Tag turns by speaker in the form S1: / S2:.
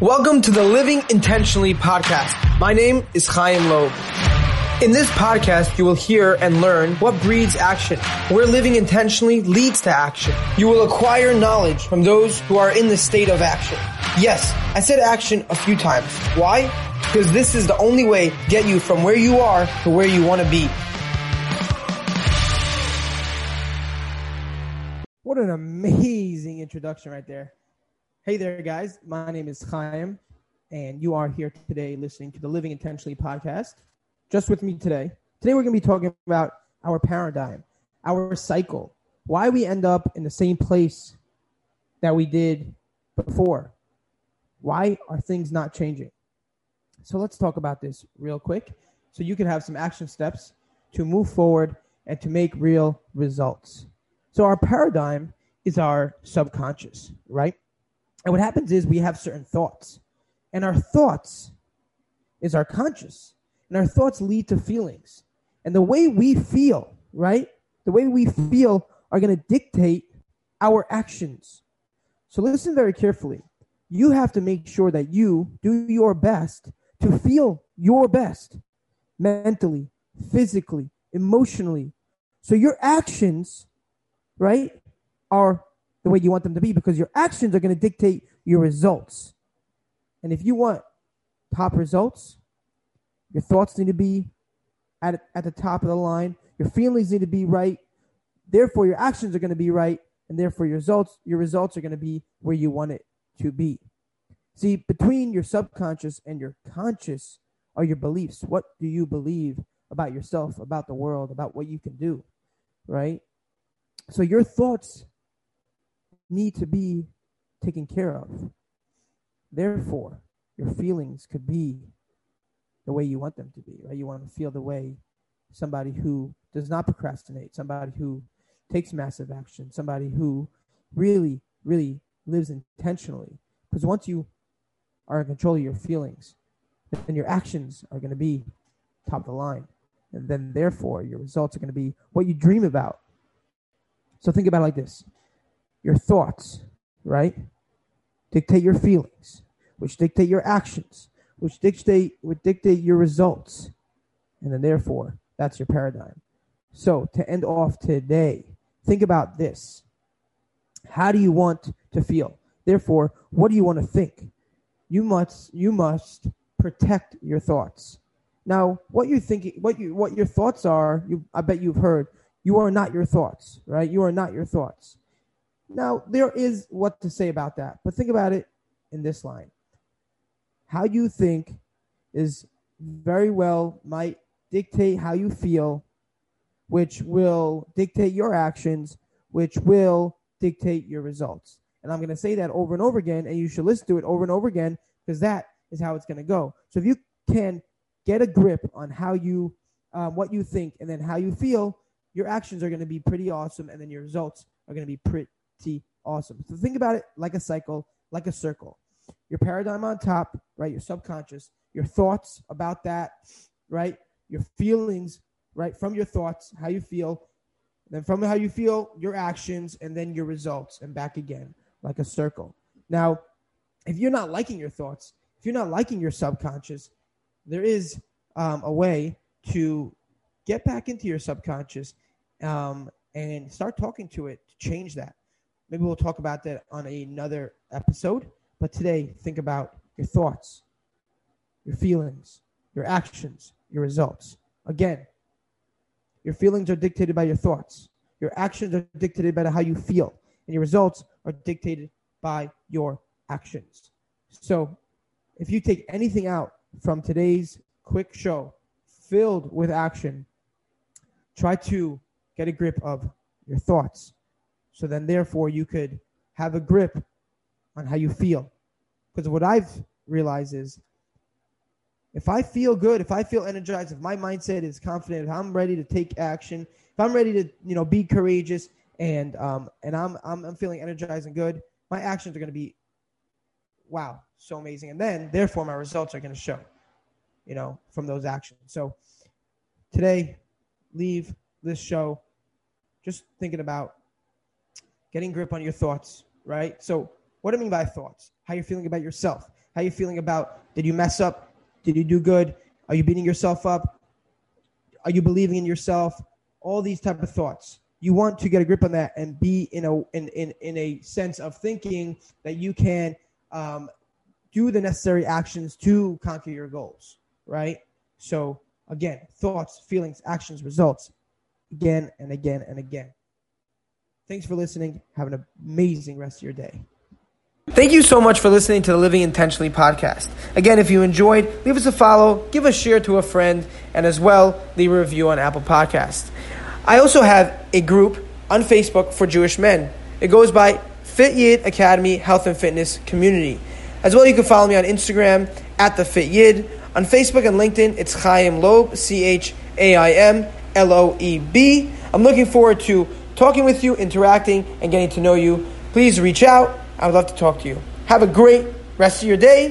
S1: Welcome to the Living Intentionally podcast. My name is Chaim Loeb. In this podcast, you will hear and learn what breeds action, where living intentionally leads to action. You will acquire knowledge from those who are in the state of action. Yes, I said action a few times. Why? Because this is the only way to get you from where you are to where you want to be. What an amazing introduction right there. Hey there, guys. My name is Chaim, and you are here today listening to the Living Intentionally podcast. Just with me today. Today, we're going to be talking about our paradigm, our cycle, why we end up in the same place that we did before. Why are things not changing? So, let's talk about this real quick so you can have some action steps to move forward and to make real results. So, our paradigm is our subconscious, right? And what happens is we have certain thoughts, and our thoughts is our conscious, and our thoughts lead to feelings. And the way we feel, right? The way we feel are going to dictate our actions. So listen very carefully. You have to make sure that you do your best to feel your best mentally, physically, emotionally. So your actions, right, are the way you want them to be because your actions are going to dictate your results. And if you want top results, your thoughts need to be at, at the top of the line. Your feelings need to be right. Therefore, your actions are going to be right. And therefore, your results, your results are going to be where you want it to be. See, between your subconscious and your conscious are your beliefs. What do you believe about yourself, about the world, about what you can do? Right? So your thoughts need to be taken care of. Therefore, your feelings could be the way you want them to be, right? You want to feel the way somebody who does not procrastinate, somebody who takes massive action, somebody who really, really lives intentionally. Because once you are in control of your feelings, then your actions are going to be top of the line. And then, therefore, your results are going to be what you dream about. So think about it like this your thoughts, right? Dictate your feelings, which dictate your actions, which dictate would dictate your results. And then therefore, that's your paradigm. So to end off today, think about this. How do you want to feel? Therefore, what do you want to think? You must you must protect your thoughts. Now, what you thinking, what you what your thoughts are, you I bet you've heard, you are not your thoughts, right? You are not your thoughts. Now, there is what to say about that, but think about it in this line. How you think is very well might dictate how you feel, which will dictate your actions, which will dictate your results. And I'm going to say that over and over again, and you should listen to it over and over again because that is how it's going to go. So if you can get a grip on how you, um, what you think, and then how you feel, your actions are going to be pretty awesome, and then your results are going to be pretty awesome. So think about it like a cycle, like a circle. Your paradigm on top, right? Your subconscious, your thoughts about that, right? Your feelings, right? From your thoughts, how you feel. Then from how you feel, your actions, and then your results, and back again, like a circle. Now, if you're not liking your thoughts, if you're not liking your subconscious, there is um, a way to get back into your subconscious um, and start talking to it to change that. Maybe we'll talk about that on another episode. But today, think about your thoughts, your feelings, your actions, your results. Again, your feelings are dictated by your thoughts. Your actions are dictated by how you feel. And your results are dictated by your actions. So, if you take anything out from today's quick show filled with action, try to get a grip of your thoughts, so then, therefore, you could have a grip on how you feel. Because what I've realized is if I feel good, if I feel energized, if my mindset is confident, if I'm ready to take action, if I'm ready to, you know, be courageous and um and I'm I'm, I'm feeling energized and good, my actions are going to be wow, so amazing. And then therefore my results are going to show, you know, from those actions. So today, leave this show just thinking about getting grip on your thoughts, right? So, what do I mean by thoughts, how you're feeling about yourself, How you feeling about did you mess up? Did you do good? Are you beating yourself up? Are you believing in yourself? All these type of thoughts. You want to get a grip on that and be in a in in, in a sense of thinking that you can um, do the necessary actions to conquer your goals. Right. So again, thoughts, feelings, actions, results, again and again and again. Thanks for listening. Have an amazing rest of your day. Thank you so much for listening to the Living Intentionally podcast. Again, if you enjoyed, leave us a follow, give a share to a friend, and as well, leave a review on Apple Podcast. I also have a group on Facebook for Jewish men. It goes by Fit Yid Academy Health and Fitness Community. As well, you can follow me on Instagram at the Fit Yid. On Facebook and LinkedIn, it's Chaim Loeb, C H A I M L O E B. I'm looking forward to talking with you, interacting, and getting to know you. Please reach out. I would love to talk to you. Have a great rest of your day.